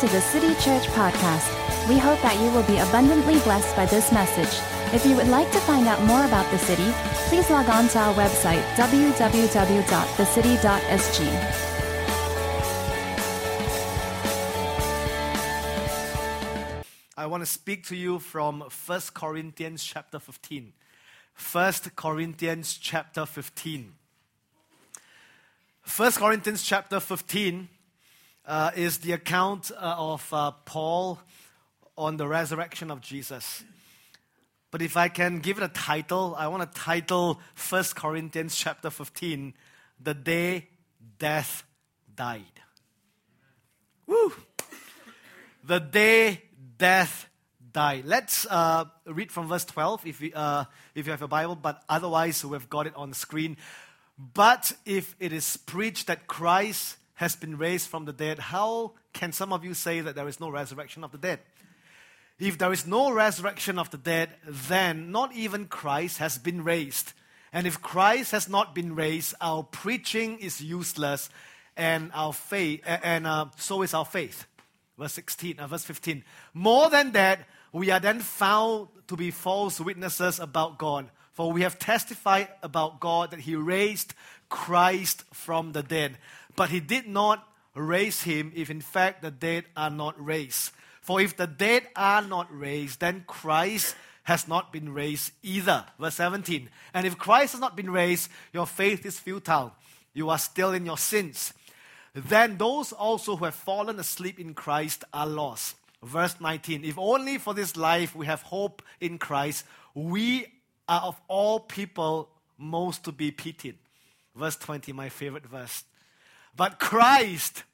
To the City Church Podcast. We hope that you will be abundantly blessed by this message. If you would like to find out more about the city, please log on to our website www.thecity.sg. I want to speak to you from 1 Corinthians chapter 15. 1 Corinthians chapter 15. 1 Corinthians chapter 15 uh, is the account uh, of uh, Paul on the resurrection of Jesus. But if I can give it a title, I want to title 1 Corinthians chapter 15, The Day Death Died. Woo! The day death died. Let's uh, read from verse 12 if, we, uh, if you have a Bible, but otherwise we've got it on the screen. But if it is preached that Christ has been raised from the dead, how can some of you say that there is no resurrection of the dead? If there is no resurrection of the dead, then not even Christ has been raised. And if Christ has not been raised, our preaching is useless, and our faith, and uh, so is our faith. Verse 16, uh, verse 15. More than that, we are then found to be false witnesses about God. For we have testified about God that He raised Christ from the dead. But He did not raise Him if in fact the dead are not raised. For if the dead are not raised, then Christ has not been raised either. Verse 17. And if Christ has not been raised, your faith is futile. You are still in your sins. Then those also who have fallen asleep in Christ are lost. Verse 19. If only for this life we have hope in Christ, we are of all people most to be pitied. Verse 20, my favorite verse. But Christ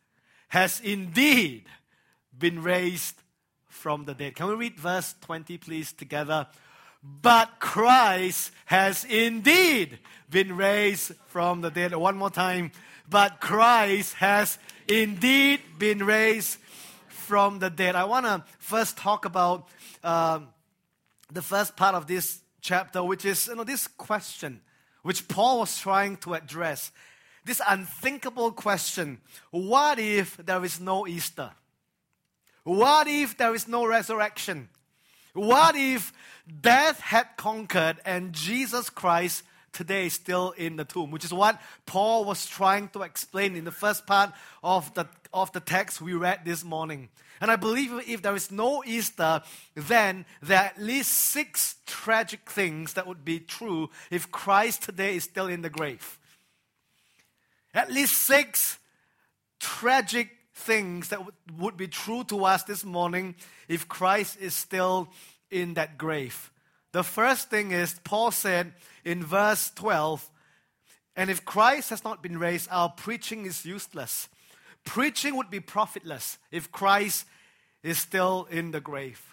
has indeed been raised from the dead. Can we read verse 20, please, together? But Christ has indeed been raised from the dead. One more time. But Christ has indeed been raised from the dead. I want to first talk about um, the first part of this chapter, which is you know, this question which Paul was trying to address. This unthinkable question what if there is no Easter? What if there is no resurrection? What if death had conquered and Jesus Christ today is still in the tomb? Which is what Paul was trying to explain in the first part of the, of the text we read this morning. And I believe if there is no Easter, then there are at least six tragic things that would be true if Christ today is still in the grave. At least six tragic things that would be true to us this morning if Christ is still in that grave. The first thing is, Paul said in verse 12, and if Christ has not been raised, our preaching is useless. Preaching would be profitless if Christ is still in the grave.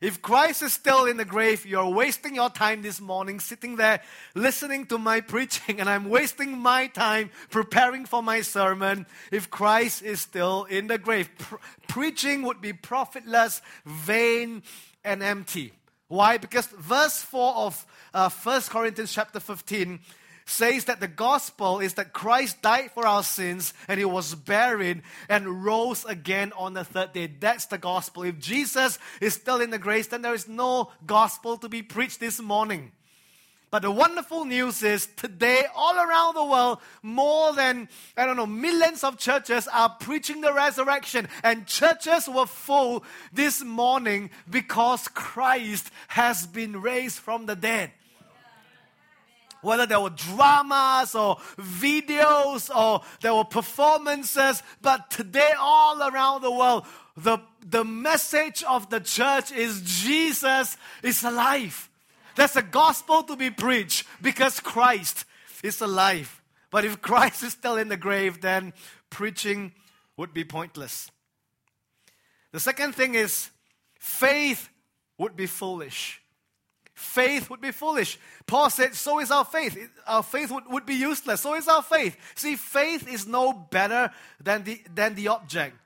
If Christ is still in the grave, you're wasting your time this morning sitting there listening to my preaching, and I'm wasting my time preparing for my sermon if Christ is still in the grave. preaching would be profitless, vain, and empty. Why? Because verse 4 of uh, 1 Corinthians chapter 15 says that the gospel is that Christ died for our sins and he was buried and rose again on the third day. That's the gospel. If Jesus is still in the grave, then there is no gospel to be preached this morning. But the wonderful news is today, all around the world, more than, I don't know, millions of churches are preaching the resurrection. And churches were full this morning because Christ has been raised from the dead whether there were dramas or videos or there were performances, but today, all around the world, the, the message of the church is Jesus is alive. There's a gospel to be preached because Christ is alive. But if Christ is still in the grave, then preaching would be pointless. The second thing is faith would be foolish faith would be foolish. Paul said, So is our faith. Our faith would, would be useless. So is our faith. See, faith is no better than the, than the object.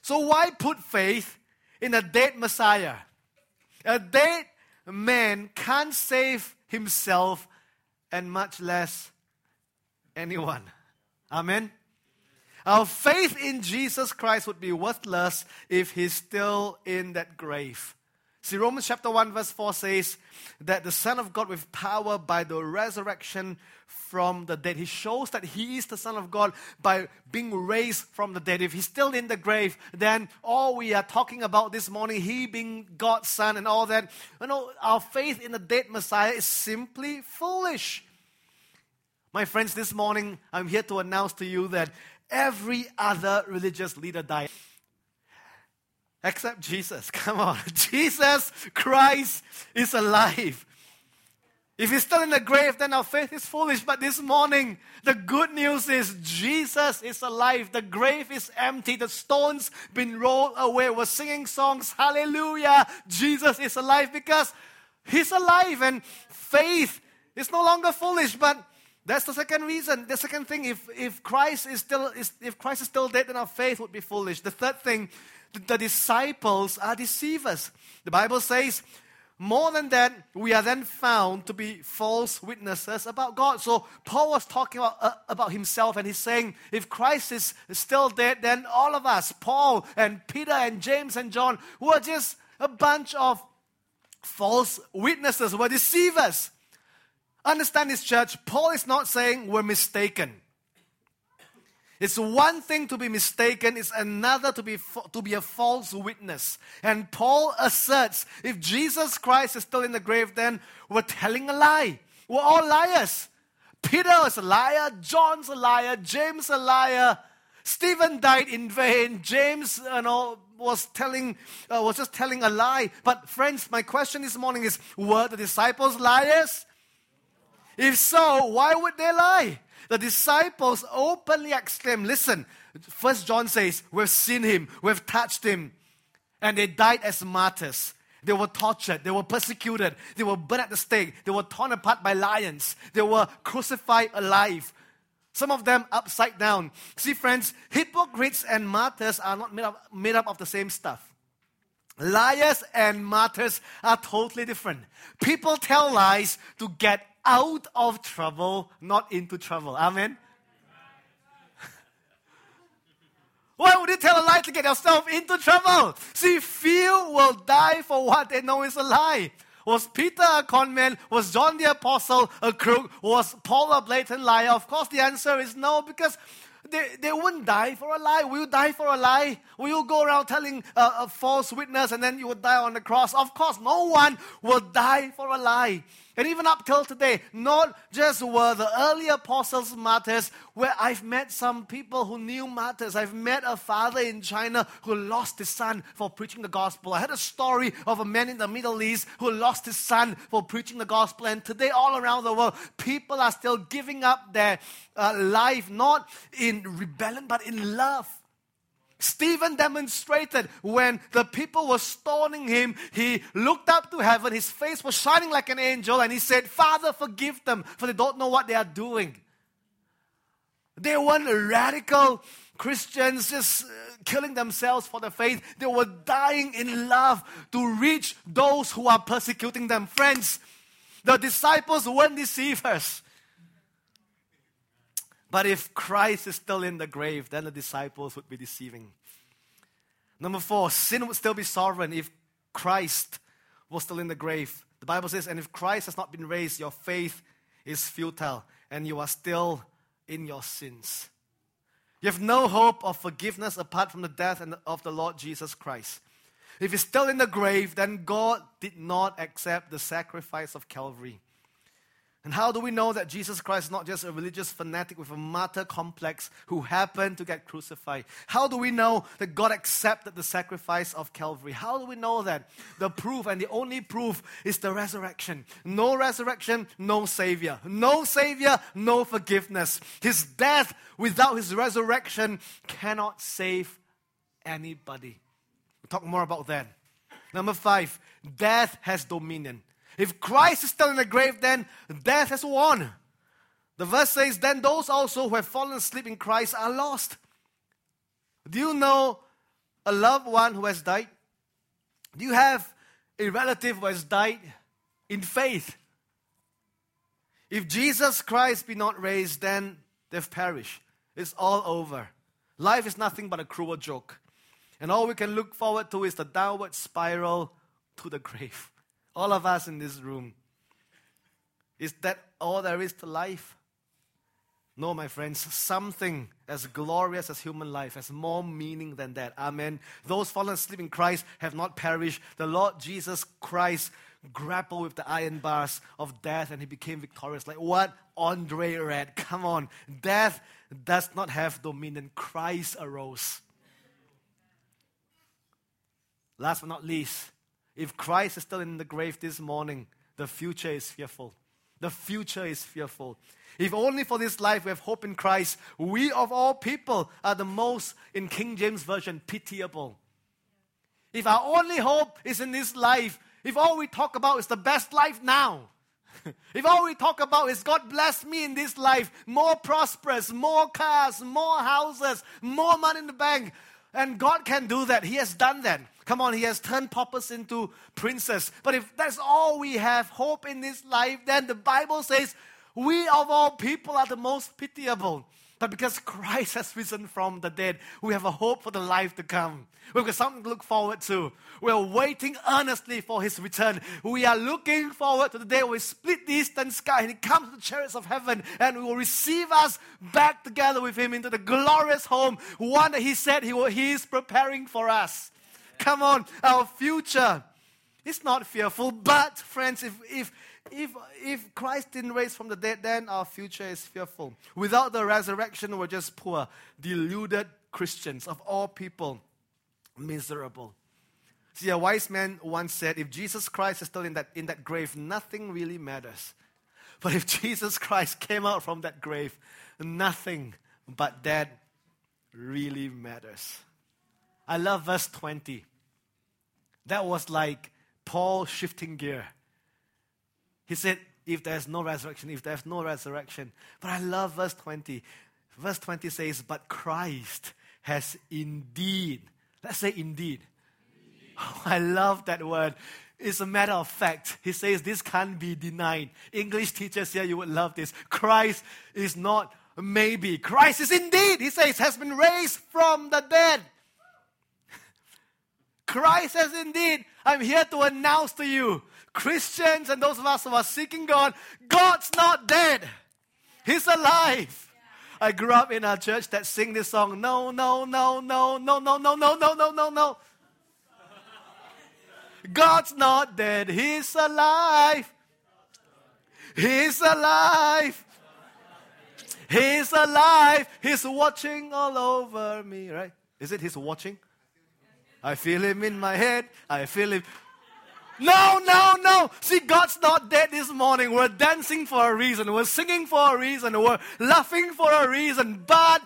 So why put faith in a dead Messiah? A dead man can't save himself and much less anyone. Amen. Our faith in Jesus Christ would be worthless if he's still in that grave. See, Romans chapter 1, verse 4 says that the Son of God with power by the resurrection from the dead. He shows that he is the Son of God by being raised from the dead. If he's still in the grave, then all we are talking about this morning, he being God's Son and all that, you know, our faith in the dead Messiah is simply foolish. My friends, this morning I'm here to announce to you that every other religious leader died except Jesus. Come on. Jesus Christ is alive. If he's still in the grave, then our faith is foolish. But this morning, the good news is Jesus is alive. The grave is empty. The stones been rolled away. We're singing songs, Hallelujah. Jesus is alive because he's alive and faith is no longer foolish. But that's the second reason. The second thing, if, if Christ is still if Christ is still dead, then our faith would be foolish. The third thing, the, the disciples are deceivers. The Bible says, more than that, we are then found to be false witnesses about God. So Paul was talking about, uh, about himself and he's saying, if Christ is still dead, then all of us, Paul and Peter and James and John, were just a bunch of false witnesses, were deceivers. Understand this, church. Paul is not saying we're mistaken. It's one thing to be mistaken, it's another to be, to be a false witness. And Paul asserts if Jesus Christ is still in the grave, then we're telling a lie. We're all liars. Peter is a liar, John's a liar, James a liar. Stephen died in vain. James, you know, was telling, uh, was just telling a lie. But friends, my question this morning is: Were the disciples liars? If so, why would they lie? The disciples openly exclaimed, Listen, First John says, We've seen him, we've touched him. And they died as martyrs. They were tortured, they were persecuted, they were burned at the stake, they were torn apart by lions, they were crucified alive. Some of them upside down. See, friends, hypocrites and martyrs are not made up, made up of the same stuff. Liars and martyrs are totally different. People tell lies to get out of trouble, not into trouble. Amen. Why would you tell a lie to get yourself into trouble? See, few will die for what they know is a lie. Was Peter a conman? Was John the apostle a crook? Was Paul a blatant liar? Of course, the answer is no, because they, they wouldn't die for a lie. Will you die for a lie? Will you go around telling a, a false witness and then you would die on the cross? Of course, no one will die for a lie. And even up till today, not just were the early apostles martyrs, where I've met some people who knew martyrs. I've met a father in China who lost his son for preaching the gospel. I had a story of a man in the Middle East who lost his son for preaching the gospel. And today, all around the world, people are still giving up their uh, life, not in rebellion, but in love. Stephen demonstrated when the people were stoning him, he looked up to heaven, his face was shining like an angel, and he said, Father, forgive them, for they don't know what they are doing. They weren't radical Christians just uh, killing themselves for the faith. They were dying in love to reach those who are persecuting them. Friends, the disciples weren't deceivers. But if Christ is still in the grave, then the disciples would be deceiving. Number four, sin would still be sovereign if Christ was still in the grave. The Bible says, and if Christ has not been raised, your faith is futile and you are still in your sins. You have no hope of forgiveness apart from the death of the Lord Jesus Christ. If he's still in the grave, then God did not accept the sacrifice of Calvary. And how do we know that Jesus Christ is not just a religious fanatic with a martyr complex who happened to get crucified? How do we know that God accepted the sacrifice of Calvary? How do we know that? The proof, and the only proof, is the resurrection. No resurrection, no Savior. No Savior, no forgiveness. His death without His resurrection cannot save anybody. We'll talk more about that. Number five, death has dominion. If Christ is still in the grave, then death has won. The verse says, Then those also who have fallen asleep in Christ are lost. Do you know a loved one who has died? Do you have a relative who has died in faith? If Jesus Christ be not raised, then they've perished. It's all over. Life is nothing but a cruel joke. And all we can look forward to is the downward spiral to the grave. All of us in this room. Is that all there is to life? No, my friends, something as glorious as human life has more meaning than that. Amen. Those fallen asleep in Christ have not perished. The Lord Jesus Christ grappled with the iron bars of death and he became victorious. Like what Andre read. Come on. Death does not have dominion. Christ arose. Last but not least, if Christ is still in the grave this morning, the future is fearful. The future is fearful. If only for this life we have hope in Christ, we of all people are the most, in King James Version, pitiable. If our only hope is in this life, if all we talk about is the best life now, if all we talk about is God bless me in this life, more prosperous, more cars, more houses, more money in the bank, and God can do that. He has done that. Come on, He has turned paupers into princes. But if that's all we have, hope in this life, then the Bible says we of all people are the most pitiable. But because Christ has risen from the dead, we have a hope for the life to come. We've got something to look forward to. We're waiting earnestly for his return. We are looking forward to the day we split the eastern sky and he comes to the chariots of heaven and will receive us back together with him into the glorious home, one that he said he, will, he is preparing for us. Come on, our future is not fearful, but friends, if, if if, if Christ didn't raise from the dead, then our future is fearful. Without the resurrection, we're just poor, deluded Christians of all people, miserable. See, a wise man once said, if Jesus Christ is still in that, in that grave, nothing really matters. But if Jesus Christ came out from that grave, nothing but that really matters. I love verse 20. That was like Paul shifting gear. He said, if there's no resurrection, if there's no resurrection. But I love verse 20. Verse 20 says, But Christ has indeed, let's say indeed. Oh, I love that word. It's a matter of fact. He says this can't be denied. English teachers here, you would love this. Christ is not maybe. Christ is indeed, he says, has been raised from the dead. Christ has indeed, I'm here to announce to you Christians and those of us who are seeking God, God's not dead. He's alive. I grew up in a church that sing this song, no, no, no, no, no, no, no, no, no, no, no, no. God's not dead. He's alive. He's alive. He's alive. He's watching all over me, right? Is it He's watching? I feel Him in my head. I feel Him. No, no, no. See, God's not dead this morning. We're dancing for a reason. We're singing for a reason. We're laughing for a reason. But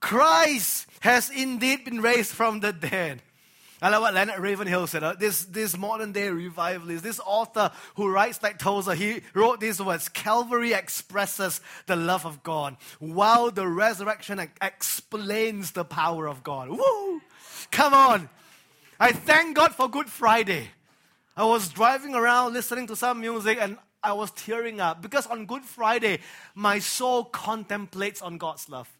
Christ has indeed been raised from the dead. I love what Leonard Ravenhill said. Uh, this, this modern day revivalist, this author who writes like Tozer, he wrote these words Calvary expresses the love of God, while the resurrection explains the power of God. Woo! Come on. I thank God for Good Friday. I was driving around listening to some music and I was tearing up because on Good Friday, my soul contemplates on God's love.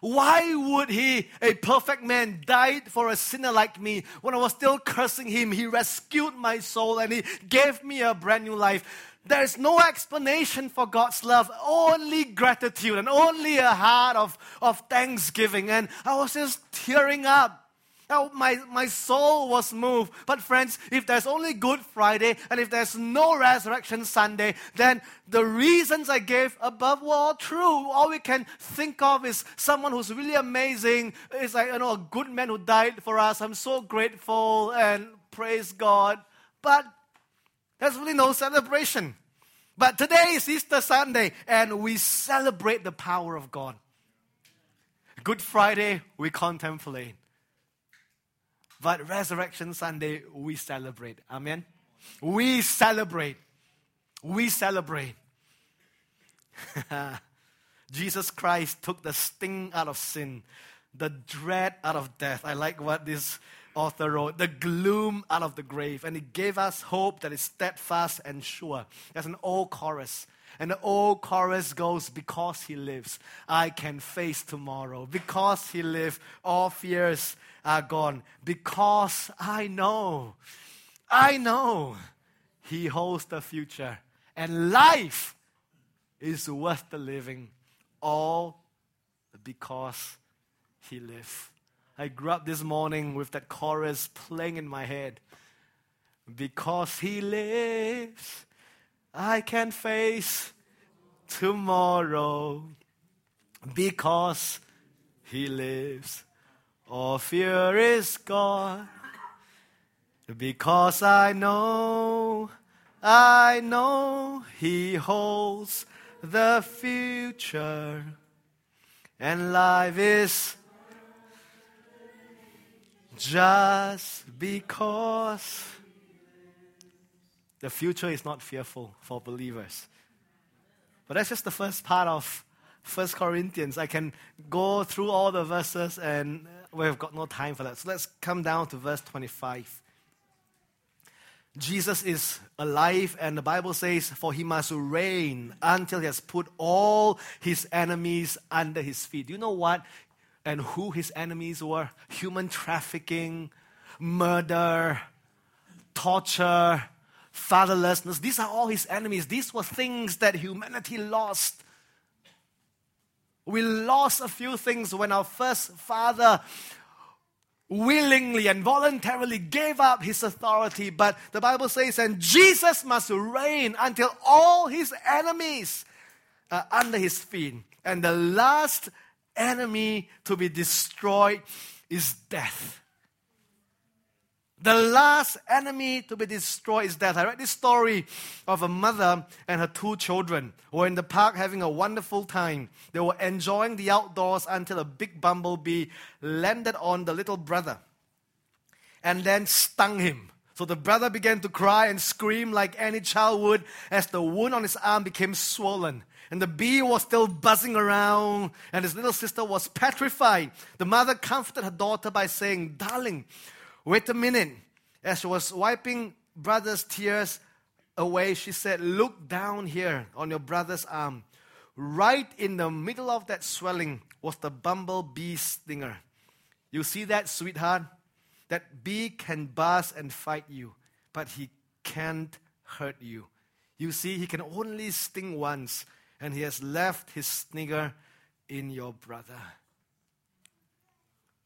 Why would he, a perfect man, died for a sinner like me? When I was still cursing him, he rescued my soul and he gave me a brand new life. There's no explanation for God's love, only gratitude and only a heart of, of thanksgiving. And I was just tearing up. Oh, my, my soul was moved. But, friends, if there's only Good Friday and if there's no Resurrection Sunday, then the reasons I gave above were all true. All we can think of is someone who's really amazing. It's like, you know, a good man who died for us. I'm so grateful and praise God. But there's really no celebration. But today is Easter Sunday and we celebrate the power of God. Good Friday, we contemplate. But Resurrection Sunday, we celebrate. Amen. We celebrate. We celebrate. Jesus Christ took the sting out of sin, the dread out of death. I like what this author wrote, the gloom out of the grave. And he gave us hope that is steadfast and sure. There's an old chorus. And the old chorus goes, Because he lives, I can face tomorrow. Because he lives, all fears are gone. Because I know, I know he holds the future. And life is worth the living. All because he lives. I grew up this morning with that chorus playing in my head. Because he lives, I can face tomorrow. Because he lives, all fear is gone. Because I know, I know he holds the future, and life is just because the future is not fearful for believers. But that's just the first part of First Corinthians. I can go through all the verses and we've got no time for that. So let's come down to verse 25. Jesus is alive, and the Bible says, For he must reign until he has put all his enemies under his feet. You know what? And who his enemies were human trafficking, murder, torture, fatherlessness. These are all his enemies. These were things that humanity lost. We lost a few things when our first father willingly and voluntarily gave up his authority. But the Bible says, and Jesus must reign until all his enemies are under his feet. And the last enemy to be destroyed is death. The last enemy to be destroyed is death. I read this story of a mother and her two children were in the park having a wonderful time. They were enjoying the outdoors until a big bumblebee landed on the little brother and then stung him. So the brother began to cry and scream like any child would as the wound on his arm became swollen. And the bee was still buzzing around, and his little sister was petrified. The mother comforted her daughter by saying, Darling, wait a minute. As she was wiping brother's tears away, she said, Look down here on your brother's arm. Right in the middle of that swelling was the bumblebee stinger. You see that, sweetheart? That bee can buzz and fight you, but he can't hurt you. You see, he can only sting once and he has left his snigger in your brother.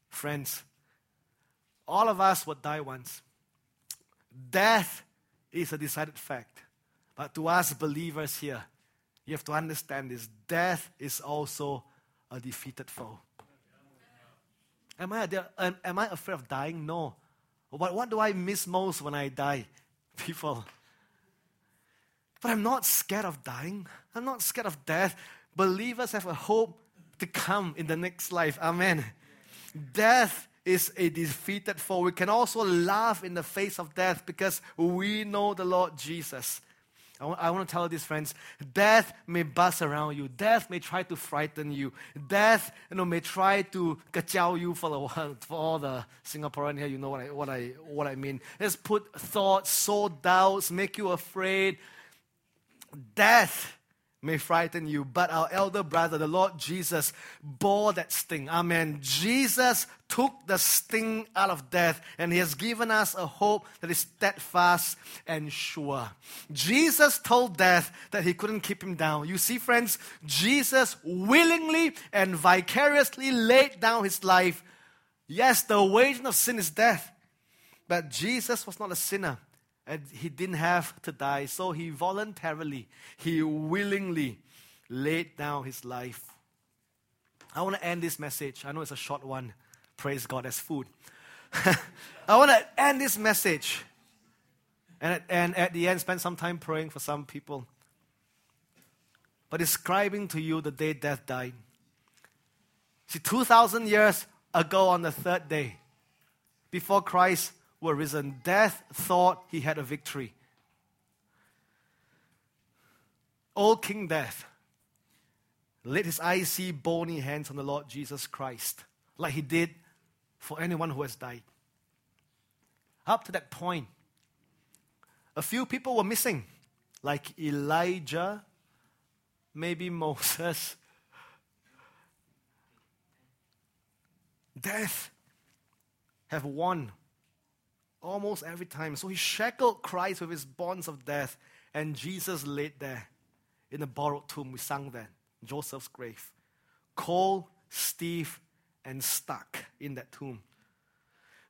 Friends, all of us would die once. Death is a decided fact. But to us believers here, you have to understand this death is also a defeated foe. Am I, am I afraid of dying? No. But what do I miss most when I die? People. But I'm not scared of dying. I'm not scared of death. Believers have a hope to come in the next life. Amen. Death is a defeated foe. We can also laugh in the face of death because we know the Lord Jesus. I want, to tell these friends, death may buzz around you. Death may try to frighten you. Death, you know, may try to kacau you for, the, for all the Singaporean here. You know what I, what I, what I mean. Let's put thoughts, sow doubts, make you afraid, Death may frighten you, but our elder brother, the Lord Jesus, bore that sting. Amen. Jesus took the sting out of death, and He has given us a hope that is steadfast and sure. Jesus told death that He couldn't keep him down. You see, friends, Jesus willingly and vicariously laid down His life. Yes, the wage of sin is death, but Jesus was not a sinner and he didn't have to die, so he voluntarily, he willingly laid down his life. I want to end this message. I know it's a short one. Praise God as food. I want to end this message and at, and at the end spend some time praying for some people. But describing to you the day death died. See, 2,000 years ago on the third day, before Christ were risen. Death thought he had a victory. Old King Death laid his icy, bony hands on the Lord Jesus Christ, like he did for anyone who has died. Up to that point, a few people were missing, like Elijah, maybe Moses. Death have won almost every time. So he shackled Christ with his bonds of death, and Jesus laid there in a borrowed tomb. We sang that, Joseph's grave. Cold, stiff, and stuck in that tomb.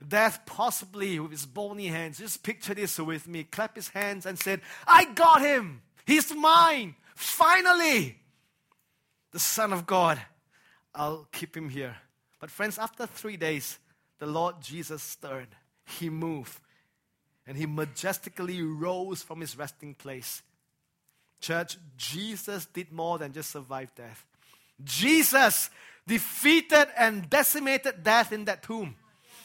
Death, possibly with his bony hands, just picture this with me, clap his hands and said, I got him! He's mine! Finally! The Son of God. I'll keep him here. But, friends, after three days, the Lord Jesus stirred. He moved. And he majestically rose from his resting place. Church, Jesus did more than just survive death. Jesus defeated and decimated death in that tomb.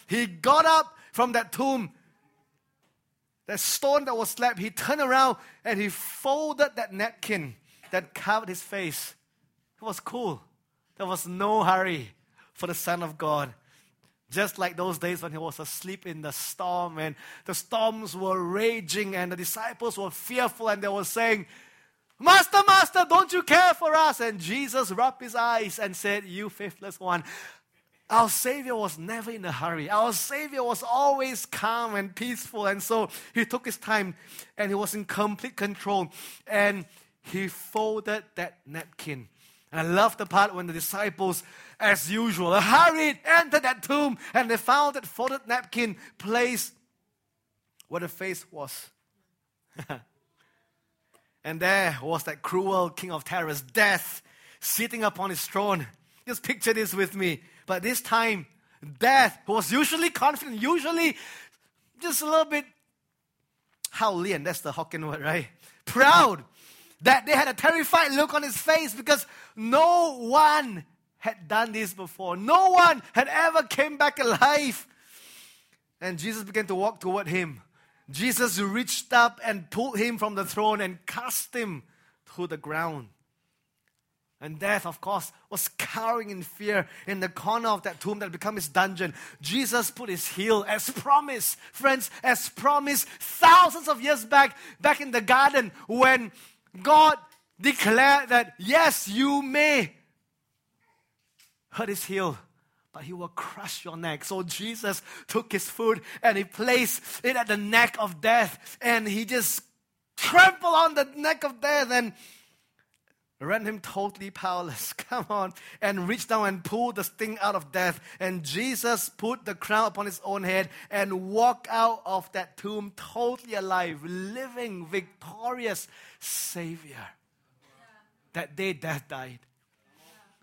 He got up from that tomb, that stone that was left. He turned around and he folded that napkin that covered his face. It was cool. There was no hurry for the Son of God. Just like those days when he was asleep in the storm and the storms were raging and the disciples were fearful and they were saying, Master, Master, don't you care for us? And Jesus rubbed his eyes and said, You faithless one. Our Savior was never in a hurry. Our Savior was always calm and peaceful. And so he took his time and he was in complete control. And he folded that napkin. And I love the part when the disciples, as usual, hurried, entered that tomb, and they found that folded napkin placed where the face was. And there was that cruel king of terrors, death, sitting upon his throne. Just picture this with me. But this time, death, who was usually confident, usually just a little bit Haolian, that's the Hokkien word, right? Proud. That they had a terrified look on his face because no one had done this before. No one had ever came back alive. And Jesus began to walk toward him. Jesus reached up and pulled him from the throne and cast him to the ground. And death, of course, was cowering in fear in the corner of that tomb that became his dungeon. Jesus put his heel as promised, friends, as promised thousands of years back, back in the garden when God declared that, yes, you may hurt his heel but he will crush your neck. So Jesus took his foot and he placed it at the neck of death and he just trampled on the neck of death and rendered him totally powerless. Come on. And reach down and pull the sting out of death. And Jesus put the crown upon his own head and walked out of that tomb totally alive, living, victorious Savior. That day, death died.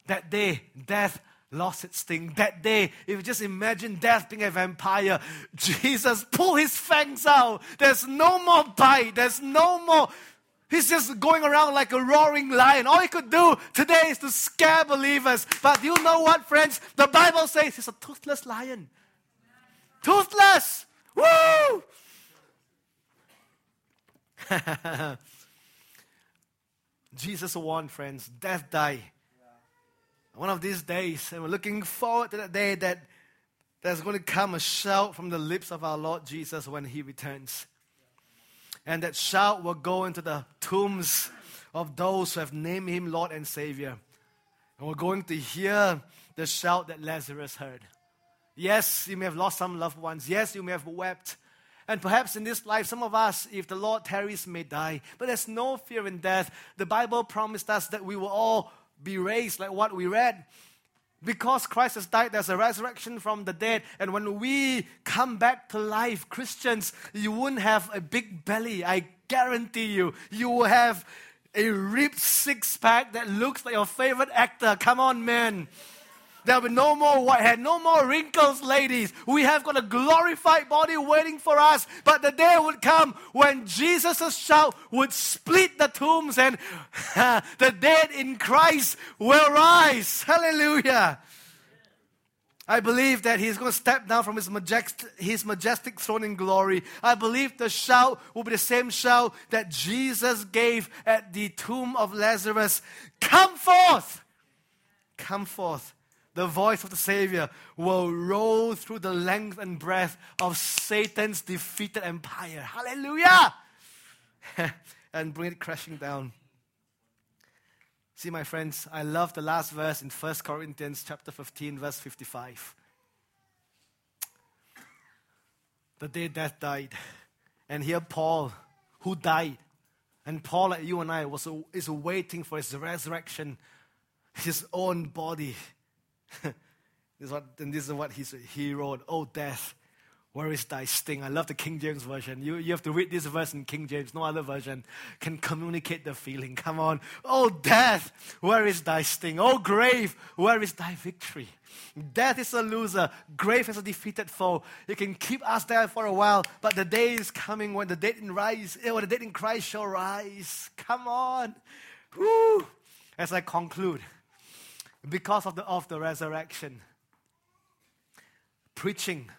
That day, death lost its sting. That day, if you just imagine death being a vampire, Jesus pulled his fangs out. There's no more bite. There's no more. He's just going around like a roaring lion. All he could do today is to scare believers. But you know what, friends? The Bible says he's a toothless lion. Toothless! Woo! Jesus warned, friends. Death die. one of these days, and we're looking forward to that day that there's going to come a shout from the lips of our Lord Jesus when He returns. And that shout will go into the tombs of those who have named Him Lord and Savior. And we're going to hear the shout that Lazarus heard. Yes, you may have lost some loved ones. Yes, you may have wept. And perhaps in this life, some of us, if the Lord tarries, may die. But there's no fear in death. The Bible promised us that we will all be raised, like what we read. Because Christ has died, there's a resurrection from the dead. And when we come back to life, Christians, you wouldn't have a big belly. I guarantee you. You will have a ripped six pack that looks like your favorite actor. Come on, man. There'll be no more whitehead, no more wrinkles, ladies. We have got a glorified body waiting for us. But the day would come when Jesus' shout would split the tombs and the dead in Christ will rise. Hallelujah. I believe that he's going to step down from his majestic, his majestic throne in glory. I believe the shout will be the same shout that Jesus gave at the tomb of Lazarus Come forth! Come forth! The voice of the Savior will roll through the length and breadth of Satan's defeated empire. Hallelujah! and bring it crashing down. See, my friends, I love the last verse in 1 Corinthians chapter 15, verse 55. The day death died. And here Paul, who died, and Paul, like you and I, was, is waiting for his resurrection, his own body. this is what, and this is what he wrote Oh, death, where is thy sting? I love the King James Version. You, you have to read this verse in King James. No other version can communicate the feeling. Come on. Oh, death, where is thy sting? Oh, grave, where is thy victory? Death is a loser. Grave is a defeated foe. You can keep us there for a while, but the day is coming when the dead in rise, eh, when the dead in Christ shall rise. Come on. Woo. As I conclude, because of the, of the resurrection, preaching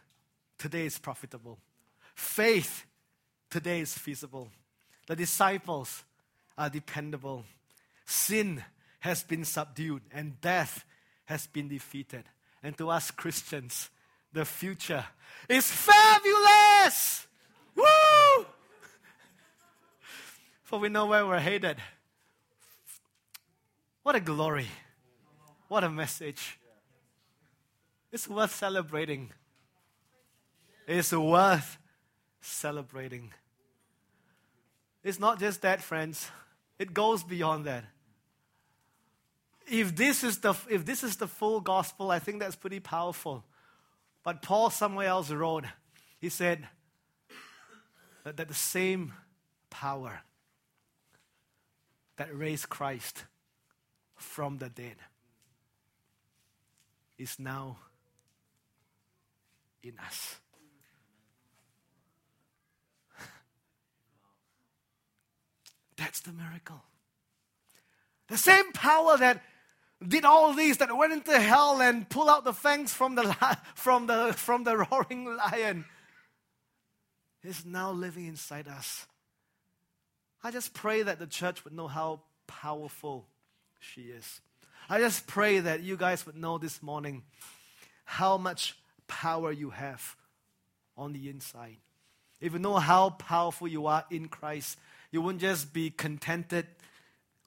today is profitable. Faith today is feasible. The disciples are dependable. Sin has been subdued and death has been defeated. And to us Christians, the future is fabulous! Woo! For we know where we're headed. What a glory! What a message! It's worth celebrating. It's worth celebrating. It's not just that, friends. It goes beyond that. If this is the, if this is the full gospel, I think that's pretty powerful. But Paul somewhere else wrote, he said that, that the same power that raised Christ from the dead is now in us. That's the miracle. The same power that did all these, that went into hell and pulled out the fangs from the, from the, from the roaring lion, is now living inside us. I just pray that the church would know how powerful she is. I just pray that you guys would know this morning how much power you have on the inside. If you know how powerful you are in Christ, you won't just be contented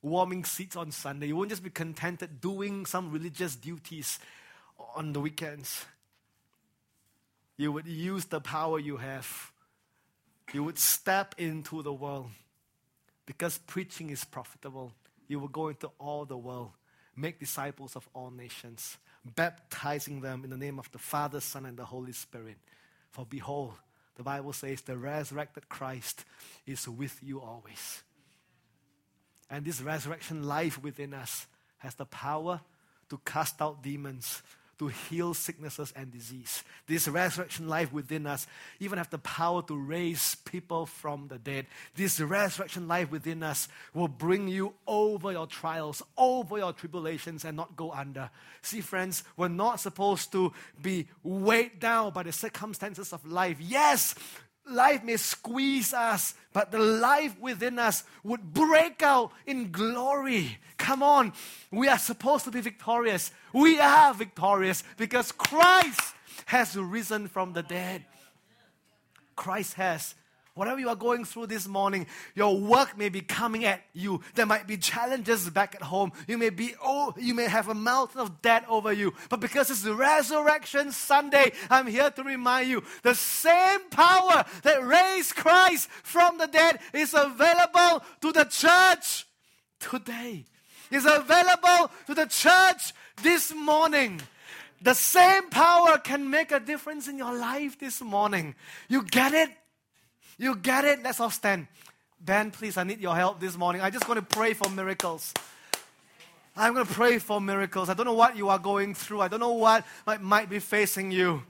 warming seats on Sunday. You won't just be contented doing some religious duties on the weekends. You would use the power you have. You would step into the world because preaching is profitable. You will go into all the world, make disciples of all nations, baptizing them in the name of the Father, Son, and the Holy Spirit. For behold, the Bible says the resurrected Christ is with you always. And this resurrection life within us has the power to cast out demons, to heal sicknesses and disease. This resurrection life within us even have the power to raise people from the dead. This resurrection life within us will bring you over your trials, over your tribulations, and not go under. See, friends, we're not supposed to be weighed down by the circumstances of life. Yes, life may squeeze us, but the life within us would break out in glory. Come on, we are supposed to be victorious. We are victorious because Christ has risen from the dead. Christ has. Whatever you are going through this morning, your work may be coming at you. There might be challenges back at home. You may be oh, you may have a mountain of debt over you. But because it's resurrection Sunday, I'm here to remind you the same power that raised Christ from the dead is available to the church today. Is available to the church this morning. The same power can make a difference in your life this morning. You get it? You get it? Let's all stand. Ben, please, I need your help this morning. I just want to pray for miracles. I'm going to pray for miracles. I don't know what you are going through. I don't know what might, might be facing you.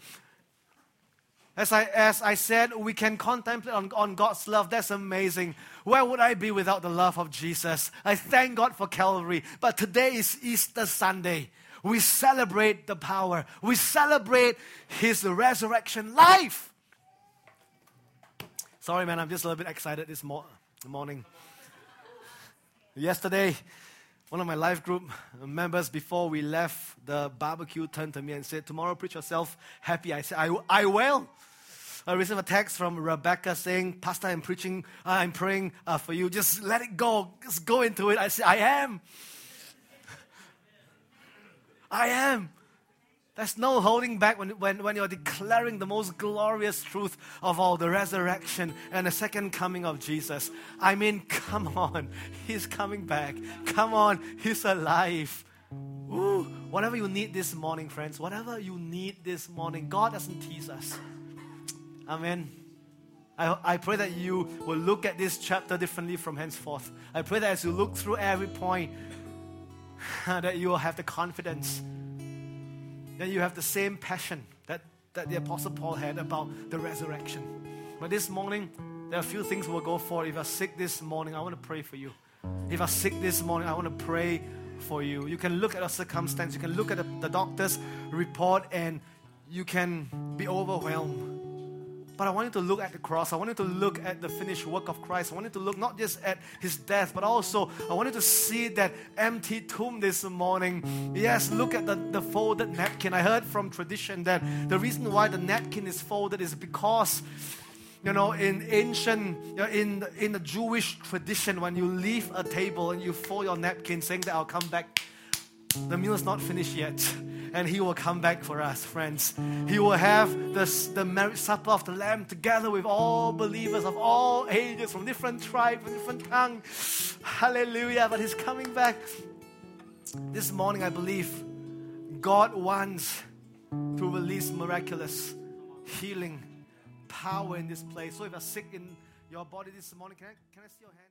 As I, as I said, we can contemplate on, on God's love. That's amazing. Where would I be without the love of Jesus? I thank God for Calvary. But today is Easter Sunday. We celebrate the power, we celebrate His resurrection life. Sorry, man, I'm just a little bit excited this mo- morning. Yesterday, One of my life group members, before we left the barbecue, turned to me and said, Tomorrow, preach yourself happy. I said, I, I will. I received a text from Rebecca saying, Pastor, I'm preaching, uh, I'm praying uh, for you. Just let it go. Just go into it. I said, I am. I am. There's no holding back when, when, when you're declaring the most glorious truth of all the resurrection and the second coming of Jesus. I mean, come on, He's coming back. Come on, He's alive. Ooh, whatever you need this morning, friends, whatever you need this morning, God doesn't tease us. Amen. I, I pray that you will look at this chapter differently from henceforth. I pray that as you look through every point, that you will have the confidence then you have the same passion that, that the Apostle Paul had about the resurrection. But this morning, there are a few things we'll go for. If you're sick this morning, I want to pray for you. If you're sick this morning, I want to pray for you. You can look at a circumstance, you can look at the, the doctor's report, and you can be overwhelmed. But I wanted to look at the cross. I wanted to look at the finished work of Christ. I wanted to look not just at his death, but also I wanted to see that empty tomb this morning. Yes, look at the, the folded napkin. I heard from tradition that the reason why the napkin is folded is because you know, in ancient, in, in the Jewish tradition, when you leave a table and you fold your napkin saying that I'll come back, the meal is not finished yet and He will come back for us, friends. He will have the, the marriage supper of the Lamb together with all believers of all ages, from different tribes, from different tongues. Hallelujah. But He's coming back. This morning, I believe God wants to release miraculous healing power in this place. So if you're sick in your body this morning, can I, can I see your hands?